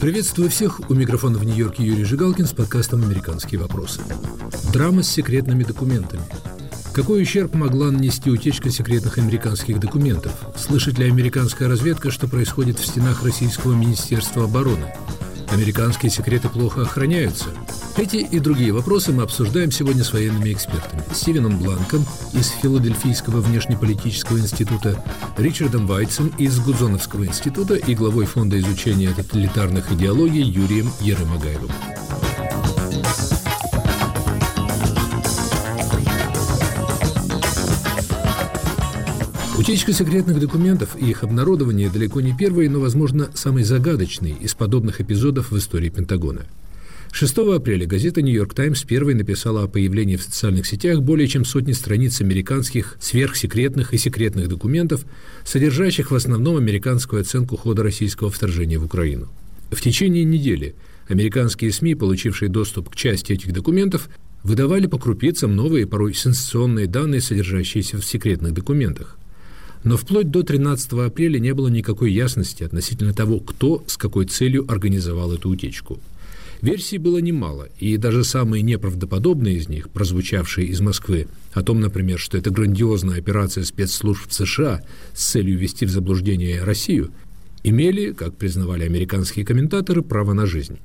Приветствую всех. У микрофона в Нью-Йорке Юрий Жигалкин с подкастом «Американские вопросы». Драма с секретными документами. Какой ущерб могла нанести утечка секретных американских документов? Слышит ли американская разведка, что происходит в стенах Российского Министерства обороны? Американские секреты плохо охраняются? Эти и другие вопросы мы обсуждаем сегодня с военными экспертами. Стивеном Бланком из Филадельфийского внешнеполитического института, Ричардом Вайтсом из Гудзоновского института и главой Фонда изучения тоталитарных идеологий Юрием Ерымагаевым. Утечка секретных документов и их обнародование далеко не первый, но, возможно, самый загадочный из подобных эпизодов в истории Пентагона – 6 апреля газета «Нью-Йорк Таймс» первой написала о появлении в социальных сетях более чем сотни страниц американских сверхсекретных и секретных документов, содержащих в основном американскую оценку хода российского вторжения в Украину. В течение недели американские СМИ, получившие доступ к части этих документов, выдавали по крупицам новые, порой сенсационные данные, содержащиеся в секретных документах. Но вплоть до 13 апреля не было никакой ясности относительно того, кто с какой целью организовал эту утечку – Версий было немало, и даже самые неправдоподобные из них, прозвучавшие из Москвы, о том, например, что это грандиозная операция спецслужб США с целью ввести в заблуждение Россию, имели, как признавали американские комментаторы, право на жизнь.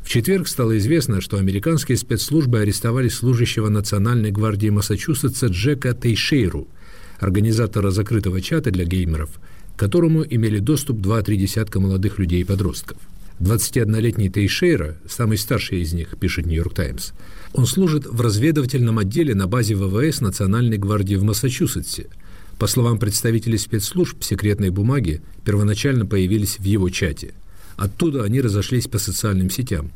В четверг стало известно, что американские спецслужбы арестовали служащего Национальной гвардии Массачусетса Джека Тейшейру, организатора закрытого чата для геймеров, к которому имели доступ два-три десятка молодых людей и подростков. 21-летний Тейшейра, самый старший из них, пишет «Нью-Йорк Таймс», он служит в разведывательном отделе на базе ВВС Национальной гвардии в Массачусетсе. По словам представителей спецслужб, секретные бумаги первоначально появились в его чате. Оттуда они разошлись по социальным сетям.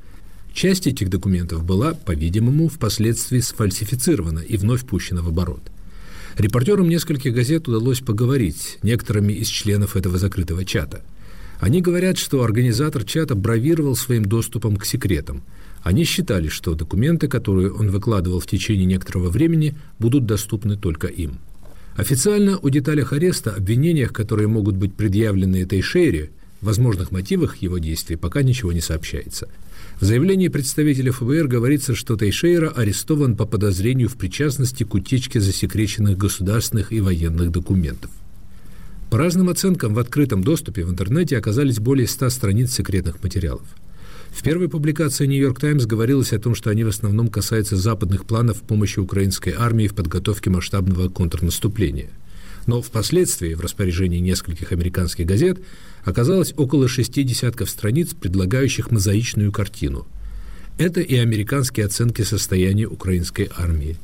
Часть этих документов была, по-видимому, впоследствии сфальсифицирована и вновь пущена в оборот. Репортерам нескольких газет удалось поговорить некоторыми из членов этого закрытого чата – они говорят, что организатор чата бравировал своим доступом к секретам. Они считали, что документы, которые он выкладывал в течение некоторого времени, будут доступны только им. Официально о деталях ареста, обвинениях, которые могут быть предъявлены этой Шейре, возможных мотивах его действий пока ничего не сообщается. В заявлении представителя ФБР говорится, что Тейшейра арестован по подозрению в причастности к утечке засекреченных государственных и военных документов. По разным оценкам, в открытом доступе в интернете оказались более 100 страниц секретных материалов. В первой публикации «Нью-Йорк Таймс» говорилось о том, что они в основном касаются западных планов помощи украинской армии в подготовке масштабного контрнаступления. Но впоследствии в распоряжении нескольких американских газет оказалось около шести десятков страниц, предлагающих мозаичную картину. Это и американские оценки состояния украинской армии.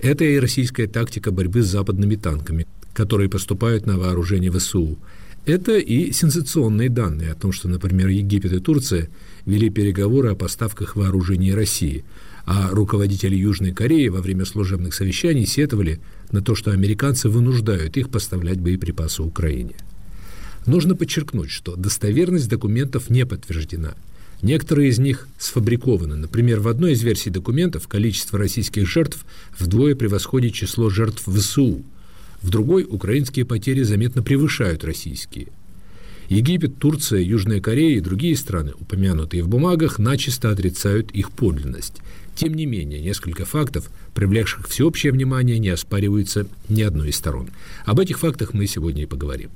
Это и российская тактика борьбы с западными танками, которые поступают на вооружение ВСУ. Это и сенсационные данные о том, что, например, Египет и Турция вели переговоры о поставках вооружений России, а руководители Южной Кореи во время служебных совещаний сетовали на то, что американцы вынуждают их поставлять боеприпасы Украине. Нужно подчеркнуть, что достоверность документов не подтверждена. Некоторые из них сфабрикованы. Например, в одной из версий документов количество российских жертв вдвое превосходит число жертв ВСУ – в другой украинские потери заметно превышают российские. Египет, Турция, Южная Корея и другие страны, упомянутые в бумагах, начисто отрицают их подлинность. Тем не менее, несколько фактов, привлекших всеобщее внимание, не оспариваются ни одной из сторон. Об этих фактах мы сегодня и поговорим.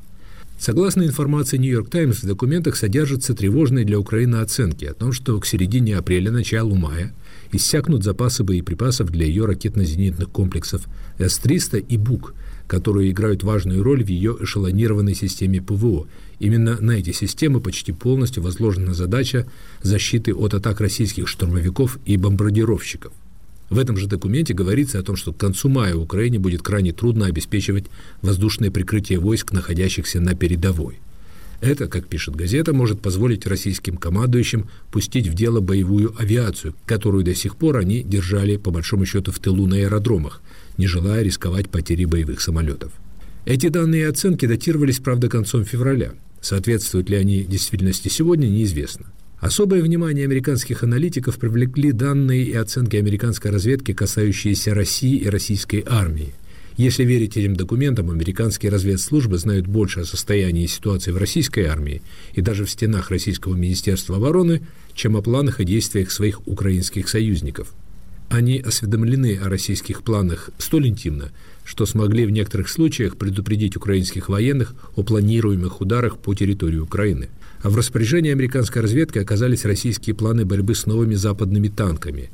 Согласно информации «Нью-Йорк Таймс», в документах содержатся тревожные для Украины оценки о том, что к середине апреля-началу мая иссякнут запасы боеприпасов для ее ракетно-зенитных комплексов С-300 и БУК – которые играют важную роль в ее эшелонированной системе ПВО. Именно на эти системы почти полностью возложена задача защиты от атак российских штурмовиков и бомбардировщиков. В этом же документе говорится о том, что к концу мая Украине будет крайне трудно обеспечивать воздушное прикрытие войск, находящихся на передовой. Это, как пишет газета, может позволить российским командующим пустить в дело боевую авиацию, которую до сих пор они держали, по большому счету, в тылу на аэродромах, не желая рисковать потерей боевых самолетов. Эти данные и оценки датировались, правда, концом февраля. Соответствуют ли они действительности сегодня, неизвестно. Особое внимание американских аналитиков привлекли данные и оценки американской разведки, касающиеся России и российской армии. Если верить этим документам, американские разведслужбы знают больше о состоянии и ситуации в российской армии и даже в стенах Российского Министерства обороны, чем о планах и действиях своих украинских союзников. Они осведомлены о российских планах столь интимно, что смогли в некоторых случаях предупредить украинских военных о планируемых ударах по территории Украины. А в распоряжении американской разведки оказались российские планы борьбы с новыми западными танками,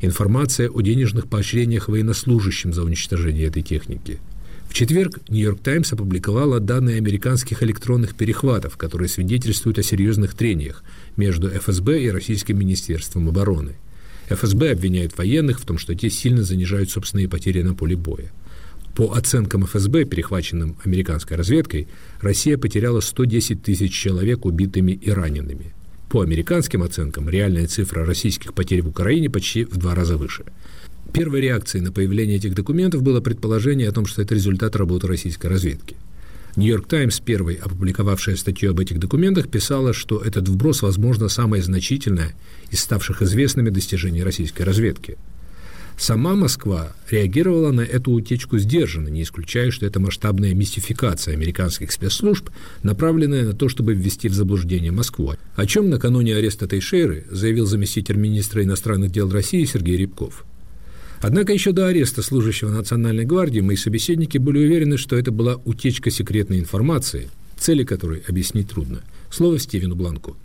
информация о денежных поощрениях военнослужащим за уничтожение этой техники. В четверг «Нью-Йорк Таймс» опубликовала данные американских электронных перехватов, которые свидетельствуют о серьезных трениях между ФСБ и Российским Министерством обороны. ФСБ обвиняет военных в том, что те сильно занижают собственные потери на поле боя. По оценкам ФСБ, перехваченным американской разведкой, Россия потеряла 110 тысяч человек убитыми и ранеными. По американским оценкам, реальная цифра российских потерь в Украине почти в два раза выше. Первой реакцией на появление этих документов было предположение о том, что это результат работы российской разведки. Нью-Йорк Таймс, первой опубликовавшая статью об этих документах, писала, что этот вброс, возможно, самое значительное из ставших известными достижений российской разведки – Сама Москва реагировала на эту утечку сдержанно, не исключая, что это масштабная мистификация американских спецслужб, направленная на то, чтобы ввести в заблуждение Москву, о чем накануне ареста Тейшеры заявил заместитель министра иностранных дел России Сергей Рябков. Однако еще до ареста служащего Национальной гвардии мои собеседники были уверены, что это была утечка секретной информации, цели которой объяснить трудно. Слово Стивену Бланку.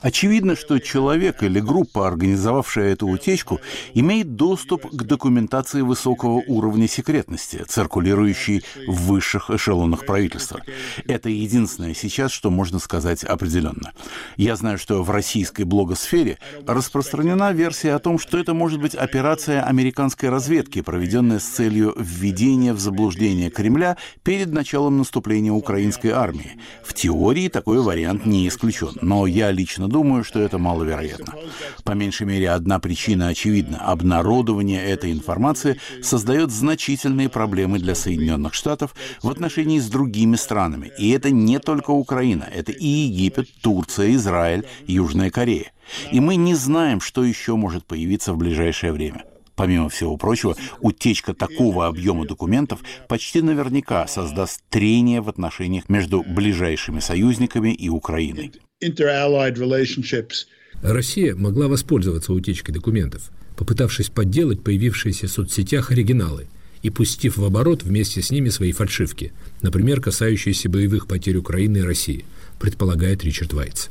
Очевидно, что человек или группа, организовавшая эту утечку, имеет доступ к документации высокого уровня секретности, циркулирующей в высших эшелонах правительства. Это единственное сейчас, что можно сказать определенно. Я знаю, что в российской блогосфере распространена версия о том, что это может быть операция американской разведки, проведенная с целью введения в заблуждение Кремля перед началом наступления украинской армии. В теории такой такой вариант не исключен, но я лично думаю, что это маловероятно. По меньшей мере, одна причина очевидна. Обнародование этой информации создает значительные проблемы для Соединенных Штатов в отношении с другими странами. И это не только Украина, это и Египет, Турция, Израиль, Южная Корея. И мы не знаем, что еще может появиться в ближайшее время. Помимо всего прочего, утечка такого объема документов почти наверняка создаст трение в отношениях между ближайшими союзниками и Украиной. Россия могла воспользоваться утечкой документов, попытавшись подделать появившиеся в соцсетях оригиналы и пустив в оборот вместе с ними свои фальшивки, например, касающиеся боевых потерь Украины и России, предполагает Ричард Вайтс.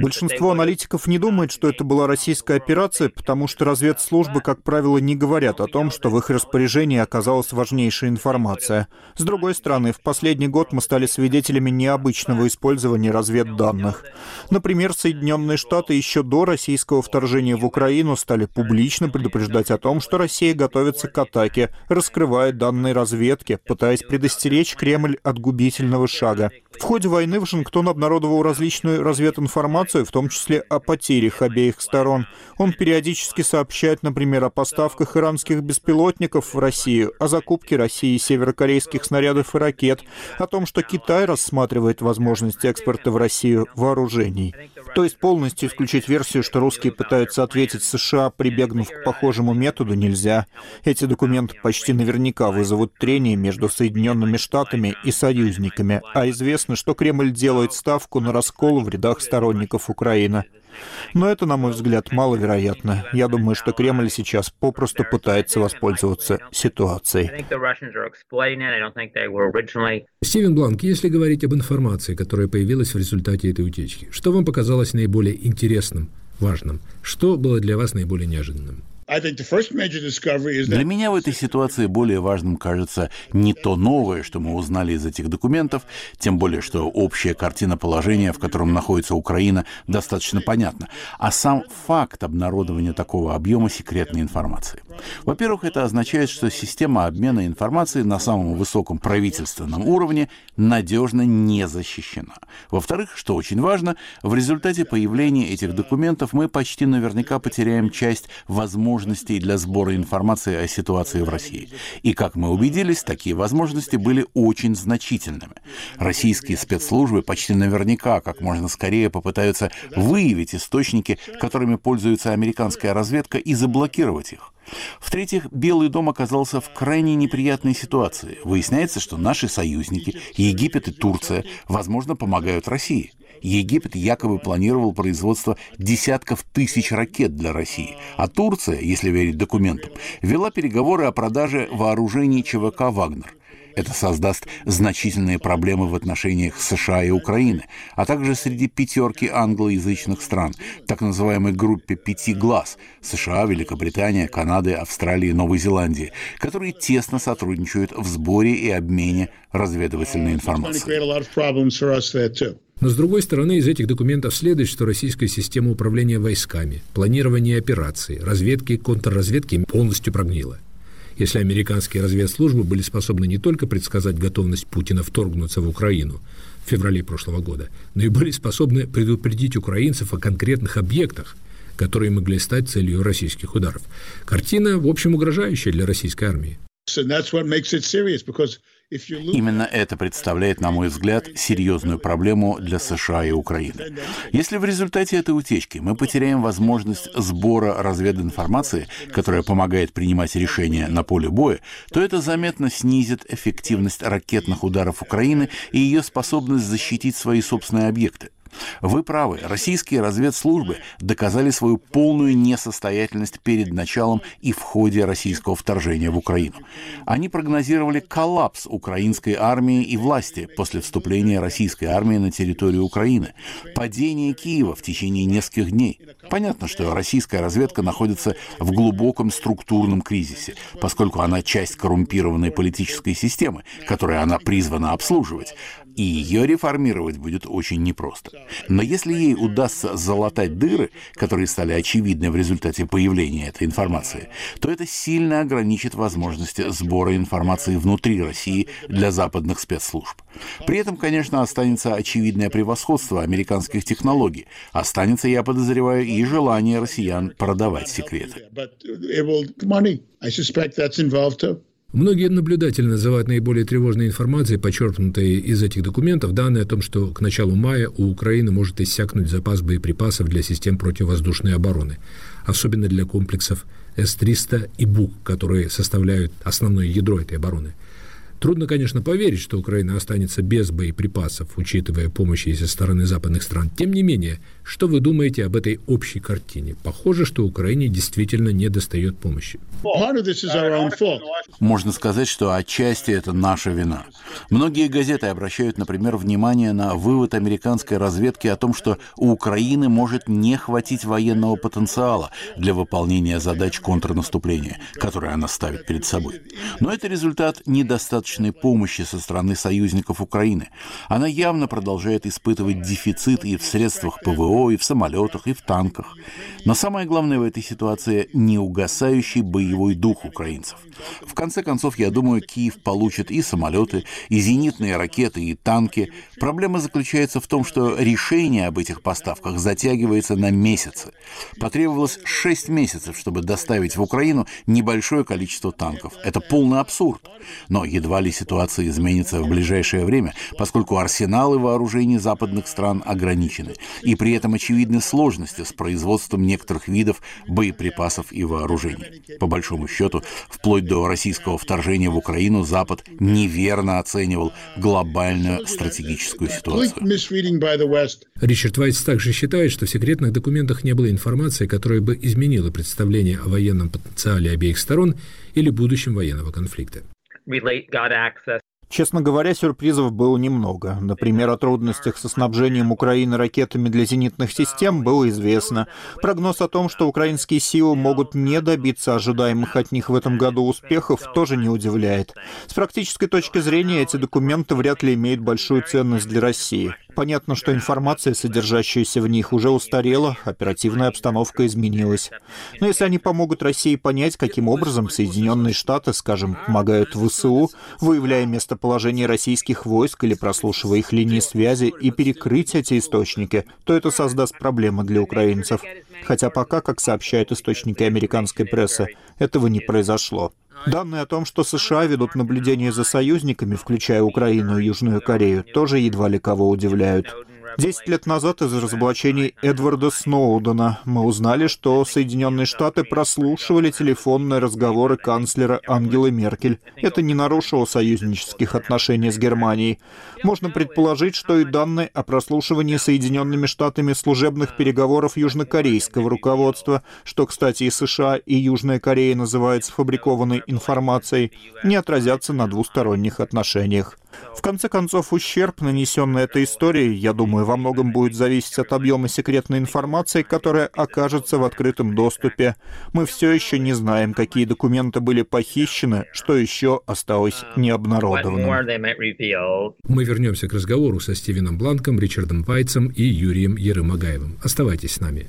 Большинство аналитиков не думает, что это была российская операция, потому что разведслужбы, как правило, не говорят о том, что в их распоряжении оказалась важнейшая информация. С другой стороны, в последний год мы стали свидетелями необычного использования разведданных. Например, Соединенные Штаты еще до российского вторжения в Украину стали публично предупреждать о том, что Россия готовится к атаке, раскрывая данные разведки, пытаясь предостеречь Кремль от губительного шага. В ходе войны Вашингтон обнародовал различную развединформацию, в том числе о потерях обеих сторон. Он периодически сообщает, например, о поставках иранских беспилотников в Россию, о закупке России северокорейских снарядов и ракет, о том, что Китай рассматривает возможность экспорта в Россию вооружений. То есть полностью исключить версию, что русские пытаются ответить США, прибегнув к похожему методу, нельзя. Эти документы почти наверняка вызовут трение между Соединенными Штатами и союзниками, а известно, что Кремль делает ставку на раскол в рядах сторонников Украины. Но это, на мой взгляд, маловероятно. Я думаю, что Кремль сейчас попросту пытается воспользоваться ситуацией. Стивен Бланк, если говорить об информации, которая появилась в результате этой утечки, что вам показалось наиболее интересным, важным? Что было для вас наиболее неожиданным? Для меня в этой ситуации более важным кажется не то новое, что мы узнали из этих документов, тем более, что общая картина положения, в котором находится Украина, достаточно понятна, а сам факт обнародования такого объема секретной информации. Во-первых, это означает, что система обмена информацией на самом высоком правительственном уровне надежно не защищена. Во-вторых, что очень важно, в результате появления этих документов мы почти наверняка потеряем часть возможностей возможностей для сбора информации о ситуации в России. И, как мы убедились, такие возможности были очень значительными. Российские спецслужбы почти наверняка как можно скорее попытаются выявить источники, которыми пользуется американская разведка, и заблокировать их. В-третьих, Белый дом оказался в крайне неприятной ситуации. Выясняется, что наши союзники, Египет и Турция, возможно, помогают России. Египет якобы планировал производство десятков тысяч ракет для России, а Турция, если верить документам, вела переговоры о продаже вооружений ЧВК «Вагнер». Это создаст значительные проблемы в отношениях США и Украины, а также среди пятерки англоязычных стран, так называемой группе «пяти глаз» – США, Великобритания, Канады, Австралии, Новой Зеландии, которые тесно сотрудничают в сборе и обмене разведывательной информацией. Но с другой стороны, из этих документов следует, что российская система управления войсками, планирования операций, разведки и контрразведки полностью прогнила если американские разведслужбы были способны не только предсказать готовность Путина вторгнуться в Украину в феврале прошлого года, но и были способны предупредить украинцев о конкретных объектах, которые могли стать целью российских ударов. Картина, в общем, угрожающая для российской армии. Именно это представляет, на мой взгляд, серьезную проблему для США и Украины. Если в результате этой утечки мы потеряем возможность сбора развединформации, которая помогает принимать решения на поле боя, то это заметно снизит эффективность ракетных ударов Украины и ее способность защитить свои собственные объекты. Вы правы, российские разведслужбы доказали свою полную несостоятельность перед началом и в ходе российского вторжения в Украину. Они прогнозировали коллапс украинской армии и власти после вступления российской армии на территорию Украины, падение Киева в течение нескольких дней. Понятно, что российская разведка находится в глубоком структурном кризисе, поскольку она часть коррумпированной политической системы, которую она призвана обслуживать и ее реформировать будет очень непросто. Но если ей удастся залатать дыры, которые стали очевидны в результате появления этой информации, то это сильно ограничит возможности сбора информации внутри России для западных спецслужб. При этом, конечно, останется очевидное превосходство американских технологий. Останется, я подозреваю, и желание россиян продавать секреты. Многие наблюдатели называют наиболее тревожной информацией, почерпнутой из этих документов, данные о том, что к началу мая у Украины может иссякнуть запас боеприпасов для систем противовоздушной обороны, особенно для комплексов С-300 и БУК, которые составляют основное ядро этой обороны – Трудно, конечно, поверить, что Украина останется без боеприпасов, учитывая помощь со стороны западных стран. Тем не менее, что вы думаете об этой общей картине? Похоже, что Украине действительно не достает помощи. Можно сказать, что отчасти это наша вина. Многие газеты обращают, например, внимание на вывод американской разведки о том, что у Украины может не хватить военного потенциала для выполнения задач контрнаступления, которые она ставит перед собой. Но это результат недостаточно достаточной помощи со стороны союзников Украины. Она явно продолжает испытывать дефицит и в средствах ПВО, и в самолетах, и в танках. Но самое главное в этой ситуации – неугасающий боевой дух украинцев. В конце концов, я думаю, Киев получит и самолеты, и зенитные ракеты, и танки. Проблема заключается в том, что решение об этих поставках затягивается на месяцы. Потребовалось 6 месяцев, чтобы доставить в Украину небольшое количество танков. Это полный абсурд. Но едва ли ситуация изменится в ближайшее время, поскольку арсеналы вооружений западных стран ограничены. И при этом очевидны сложности с производством некоторых видов боеприпасов и вооружений. По большому счету, вплоть до российского вторжения в Украину Запад неверно оценивал глобальную стратегическую ситуацию. Ричард Вайс также считает, что в секретных документах не было информации, которая бы изменила представление о военном потенциале обеих сторон или будущем военного конфликта. relate got access Честно говоря, сюрпризов было немного. Например, о трудностях со снабжением Украины ракетами для зенитных систем было известно. Прогноз о том, что украинские силы могут не добиться ожидаемых от них в этом году успехов, тоже не удивляет. С практической точки зрения, эти документы вряд ли имеют большую ценность для России. Понятно, что информация, содержащаяся в них, уже устарела, оперативная обстановка изменилась. Но если они помогут России понять, каким образом Соединенные Штаты, скажем, помогают ВСУ, выявляя место местоположение российских войск или прослушивая их линии связи и перекрыть эти источники, то это создаст проблемы для украинцев. Хотя пока, как сообщают источники американской прессы, этого не произошло. Данные о том, что США ведут наблюдение за союзниками, включая Украину и Южную Корею, тоже едва ли кого удивляют. Десять лет назад из разоблачений Эдварда Сноудена мы узнали, что Соединенные Штаты прослушивали телефонные разговоры канцлера Ангелы Меркель. Это не нарушило союзнических отношений с Германией. Можно предположить, что и данные о прослушивании Соединенными Штатами служебных переговоров южнокорейского руководства, что, кстати, и США, и Южная Корея называют сфабрикованной информацией, не отразятся на двусторонних отношениях. В конце концов, ущерб, нанесенный этой историей, я думаю, во многом будет зависеть от объема секретной информации, которая окажется в открытом доступе. Мы все еще не знаем, какие документы были похищены, что еще осталось необнародованным. Мы вернемся к разговору со Стивеном Бланком, Ричардом Вайцем и Юрием Ерымагаевым. Оставайтесь с нами.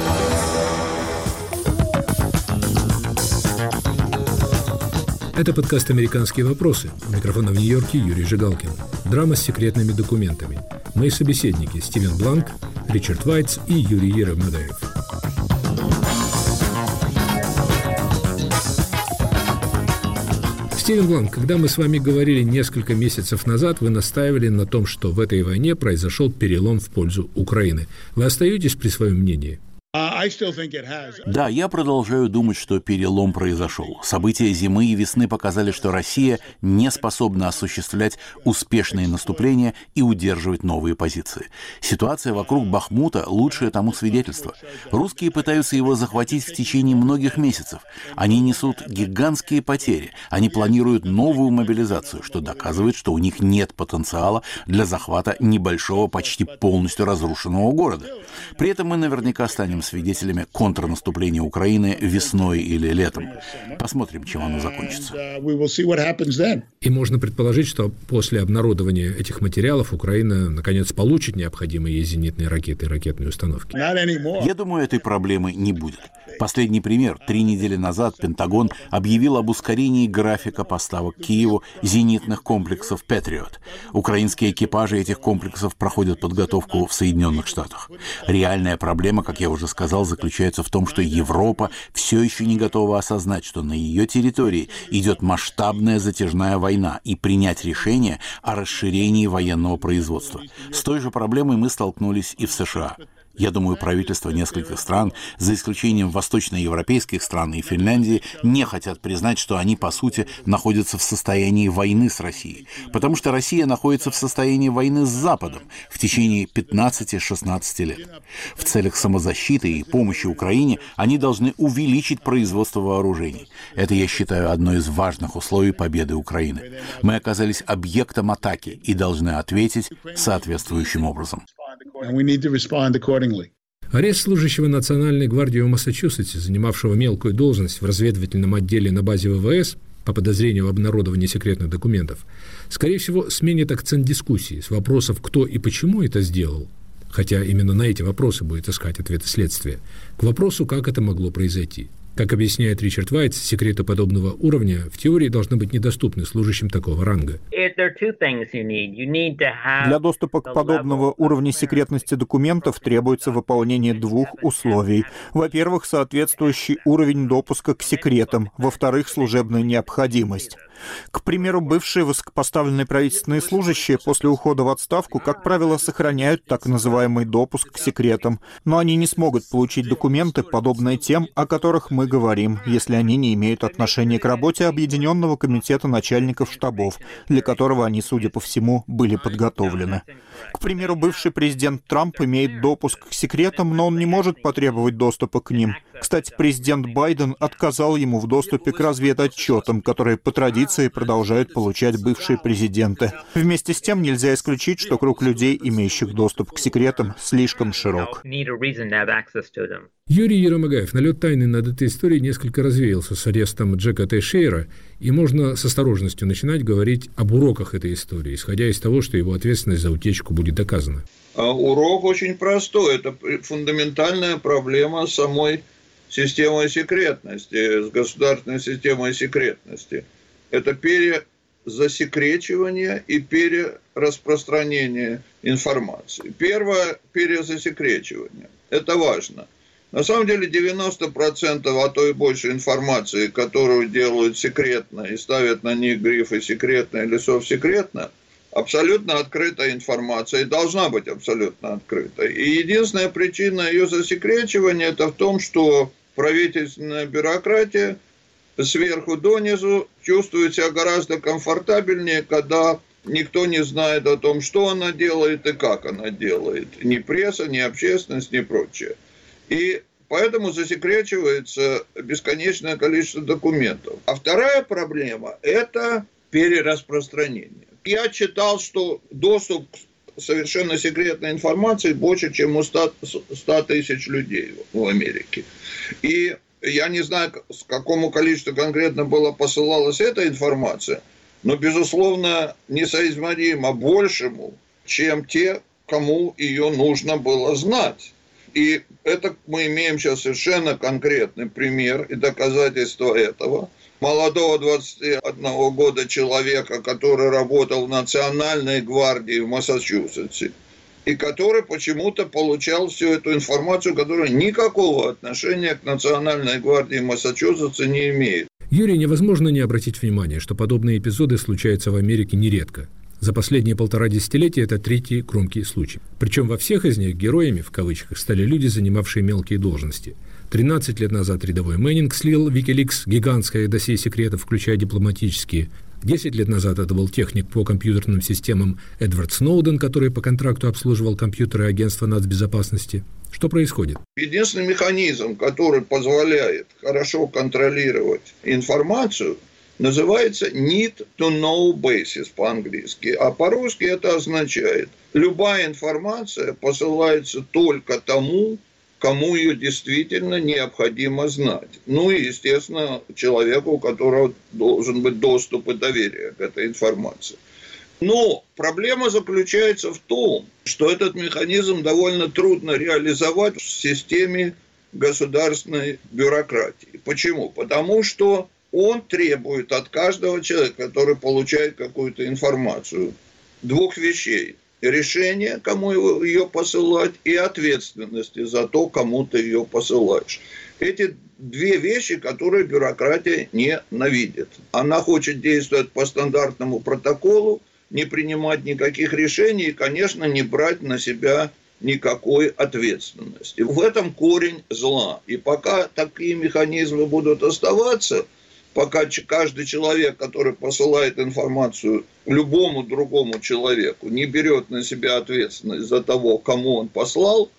Это подкаст «Американские вопросы». У микрофона в Нью-Йорке Юрий Жигалкин. Драма с секретными документами. Мои собеседники Стивен Бланк, Ричард Вайтс и Юрий Еромадаев. Стивен Бланк, когда мы с вами говорили несколько месяцев назад, вы настаивали на том, что в этой войне произошел перелом в пользу Украины. Вы остаетесь при своем мнении? Да, я продолжаю думать, что перелом произошел. События зимы и весны показали, что Россия не способна осуществлять успешные наступления и удерживать новые позиции. Ситуация вокруг Бахмута – лучшее тому свидетельство. Русские пытаются его захватить в течение многих месяцев. Они несут гигантские потери. Они планируют новую мобилизацию, что доказывает, что у них нет потенциала для захвата небольшого, почти полностью разрушенного города. При этом мы наверняка станем свидетелями контрнаступления Украины весной или летом. Посмотрим, чем оно закончится. И можно предположить, что после обнародования этих материалов Украина наконец получит необходимые ей зенитные ракеты и ракетные установки. Я думаю, этой проблемы не будет. Последний пример. Три недели назад Пентагон объявил об ускорении графика поставок Киеву зенитных комплексов «Патриот». Украинские экипажи этих комплексов проходят подготовку в Соединенных Штатах. Реальная проблема, как я уже сказал, заключается в том, что Европа все еще не готова осознать, что на ее территории идет масштабная затяжная война и принять решение о расширении военного производства. С той же проблемой мы столкнулись и в США. Я думаю, правительства нескольких стран, за исключением восточноевропейских стран и Финляндии, не хотят признать, что они, по сути, находятся в состоянии войны с Россией. Потому что Россия находится в состоянии войны с Западом в течение 15-16 лет. В целях самозащиты и помощи Украине они должны увеличить производство вооружений. Это, я считаю, одно из важных условий победы Украины. Мы оказались объектом атаки и должны ответить соответствующим образом Арест служащего Национальной гвардии в Массачусетсе, занимавшего мелкую должность в разведывательном отделе на базе ВВС по подозрению в обнародовании секретных документов, скорее всего, сменит акцент дискуссии с вопросов, кто и почему это сделал, хотя именно на эти вопросы будет искать ответы следствия, к вопросу, как это могло произойти – как объясняет Ричард Вайтс, секреты подобного уровня в теории должны быть недоступны служащим такого ранга. Для доступа к подобного уровня секретности документов требуется выполнение двух условий. Во-первых, соответствующий уровень допуска к секретам. Во-вторых, служебная необходимость. К примеру, бывшие высокопоставленные правительственные служащие после ухода в отставку, как правило, сохраняют так называемый допуск к секретам, но они не смогут получить документы, подобные тем, о которых мы говорим, если они не имеют отношения к работе Объединенного комитета начальников штабов, для которого они, судя по всему, были подготовлены. К примеру, бывший президент Трамп имеет допуск к секретам, но он не может потребовать доступа к ним. Кстати, президент Байден отказал ему в доступе к разведотчетам, которые по традиции информации продолжают получать бывшие президенты. Вместе с тем нельзя исключить, что круг людей, имеющих доступ к секретам, слишком широк. Юрий Еромагаев, налет тайны над этой историей несколько развеялся с арестом Джека Тейшейра, и можно с осторожностью начинать говорить об уроках этой истории, исходя из того, что его ответственность за утечку будет доказана. А урок очень простой. Это фундаментальная проблема самой системой секретности, с государственной системой секретности. Это перезасекречивание и перераспространение информации. Первое – перезасекречивание. Это важно. На самом деле 90%, а то и больше информации, которую делают секретно и ставят на них грифы секретно или совсекретно – абсолютно открытая информация и должна быть абсолютно открытой. И единственная причина ее засекречивания это в том, что правительственная бюрократия сверху донизу чувствует себя гораздо комфортабельнее, когда никто не знает о том, что она делает и как она делает. Ни пресса, ни общественность, ни прочее. И поэтому засекречивается бесконечное количество документов. А вторая проблема – это перераспространение я читал, что доступ к совершенно секретной информации больше, чем у 100, 100 тысяч людей в Америке. И я не знаю, с какому количеству конкретно была посылалась эта информация, но, безусловно, несоизмеримо большему, чем те, кому ее нужно было знать. И это мы имеем сейчас совершенно конкретный пример и доказательство этого – молодого 21 года человека, который работал в Национальной гвардии в Массачусетсе, и который почему-то получал всю эту информацию, которая никакого отношения к Национальной гвардии Массачусетса не имеет. Юрий, невозможно не обратить внимание, что подобные эпизоды случаются в Америке нередко. За последние полтора десятилетия это третий громкий случай. Причем во всех из них героями, в кавычках, стали люди, занимавшие мелкие должности – 13 лет назад рядовой Мэннинг слил Wikileaks гигантское досье секретов, включая дипломатические. 10 лет назад это был техник по компьютерным системам Эдвард Сноуден, который по контракту обслуживал компьютеры агентства нацбезопасности. Что происходит? Единственный механизм, который позволяет хорошо контролировать информацию, называется need to know basis по-английски, а по-русски это означает любая информация посылается только тому, кому ее действительно необходимо знать. Ну и, естественно, человеку, у которого должен быть доступ и доверие к этой информации. Но проблема заключается в том, что этот механизм довольно трудно реализовать в системе государственной бюрократии. Почему? Потому что он требует от каждого человека, который получает какую-то информацию, двух вещей решение, кому ее посылать, и ответственности за то, кому ты ее посылаешь. Эти две вещи, которые бюрократия ненавидит. Она хочет действовать по стандартному протоколу, не принимать никаких решений и, конечно, не брать на себя никакой ответственности. В этом корень зла. И пока такие механизмы будут оставаться – пока каждый человек, который посылает информацию любому другому человеку, не берет на себя ответственность за того, кому он послал,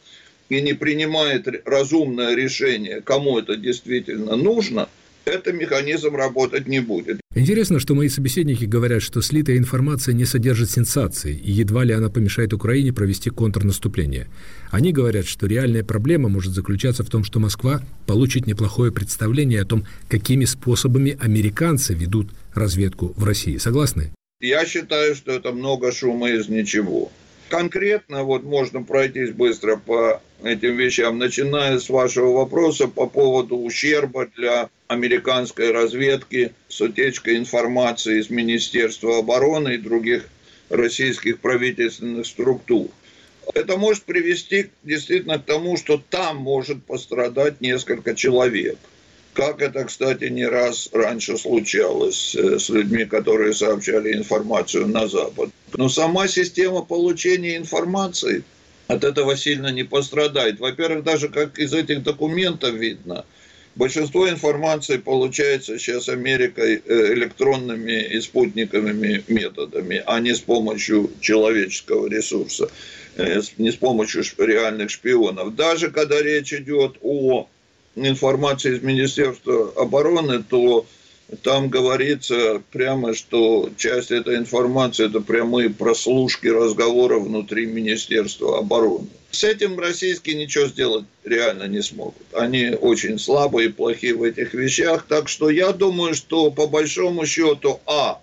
и не принимает разумное решение, кому это действительно нужно – этот механизм работать не будет. Интересно, что мои собеседники говорят, что слитая информация не содержит сенсаций, и едва ли она помешает Украине провести контрнаступление. Они говорят, что реальная проблема может заключаться в том, что Москва получит неплохое представление о том, какими способами американцы ведут разведку в России. Согласны? Я считаю, что это много шума из ничего. Конкретно вот можно пройтись быстро по этим вещам, начиная с вашего вопроса по поводу ущерба для американской разведки с утечкой информации из Министерства обороны и других российских правительственных структур. Это может привести действительно к тому, что там может пострадать несколько человек. Как это, кстати, не раз раньше случалось э, с людьми, которые сообщали информацию на Запад. Но сама система получения информации от этого сильно не пострадает. Во-первых, даже как из этих документов видно, большинство информации получается сейчас Америкой э, электронными и спутниковыми методами, а не с помощью человеческого ресурса, э, не с помощью реальных шпионов. Даже когда речь идет о информации из Министерства обороны, то Там говорится прямо, что часть этой информации – это прямые прослушки разговоров внутри Министерства обороны. С этим российские ничего сделать реально не смогут. Они очень слабые и плохие в этих вещах. Так что я думаю, что по большому счету, а,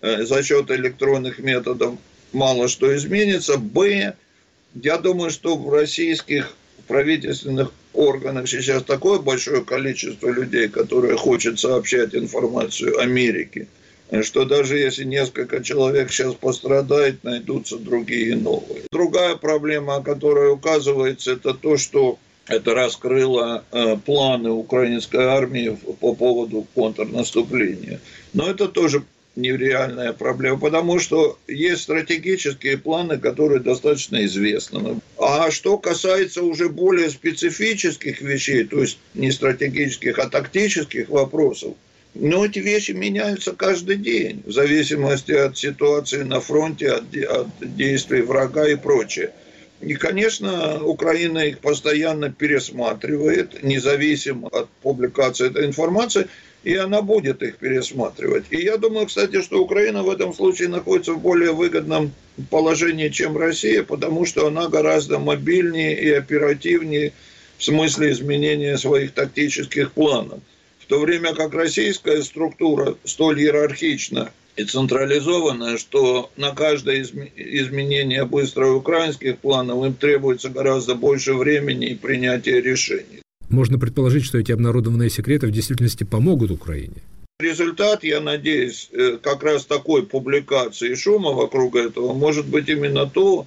э, за счет электронных методов мало что изменится, б, я думаю, что в российских правительственных органах сейчас такое большое количество людей, которые хотят сообщать информацию Америке, что даже если несколько человек сейчас пострадает, найдутся другие новые. Другая проблема, о которой указывается, это то, что это раскрыло э, планы украинской армии по поводу контрнаступления. Но это тоже нереальная проблема, потому что есть стратегические планы, которые достаточно известны. А что касается уже более специфических вещей, то есть не стратегических, а тактических вопросов, но эти вещи меняются каждый день, в зависимости от ситуации на фронте, от, от действий врага и прочее. И, конечно, Украина их постоянно пересматривает, независимо от публикации этой информации – и она будет их пересматривать. И я думаю, кстати, что Украина в этом случае находится в более выгодном положении, чем Россия, потому что она гораздо мобильнее и оперативнее в смысле изменения своих тактических планов. В то время как российская структура столь иерархична и централизованная, что на каждое изменение быстро украинских планов им требуется гораздо больше времени и принятия решений. Можно предположить, что эти обнародованные секреты в действительности помогут Украине. Результат, я надеюсь, э, как раз такой публикации шума вокруг этого может быть именно то,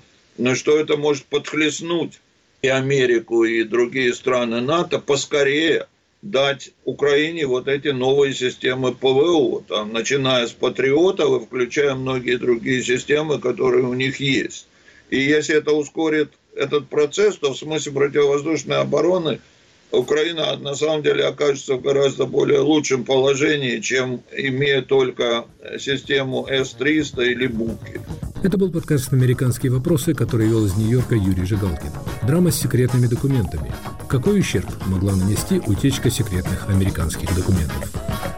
что это может подхлестнуть и Америку, и другие страны НАТО поскорее дать Украине вот эти новые системы ПВО, там, начиная с патриотов и включая многие другие системы, которые у них есть. И если это ускорит этот процесс, то в смысле противовоздушной обороны – Украина на самом деле окажется в гораздо более лучшем положении, чем имея только систему С-300 или Буки. Это был подкаст «Американские вопросы», который вел из Нью-Йорка Юрий Жигалкин. Драма с секретными документами. Какой ущерб могла нанести утечка секретных американских документов?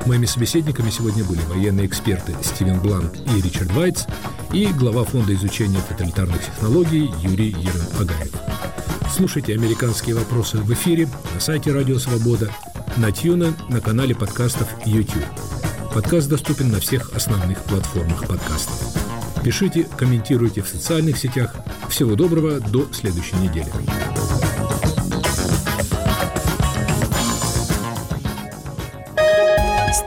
Моими собеседниками сегодня были военные эксперты Стивен Бланк и Ричард Вайтс и глава Фонда изучения тоталитарных технологий Юрий Ерен-Агаев. Слушайте «Американские вопросы» в эфире на сайте Радио Свобода, на Тьюна, на канале подкастов YouTube. Подкаст доступен на всех основных платформах подкастов. Пишите, комментируйте в социальных сетях. Всего доброго, до следующей недели.